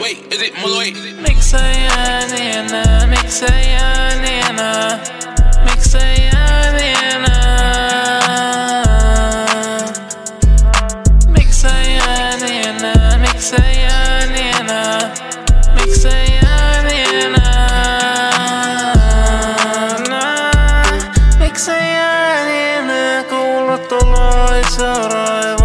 Wait, Is it Molo mix a yanina, mixa yanina, mixa yanina. a yanina, mixa yanina, mixa yanina. Mixa yanina, kuulut tuloissa raivoista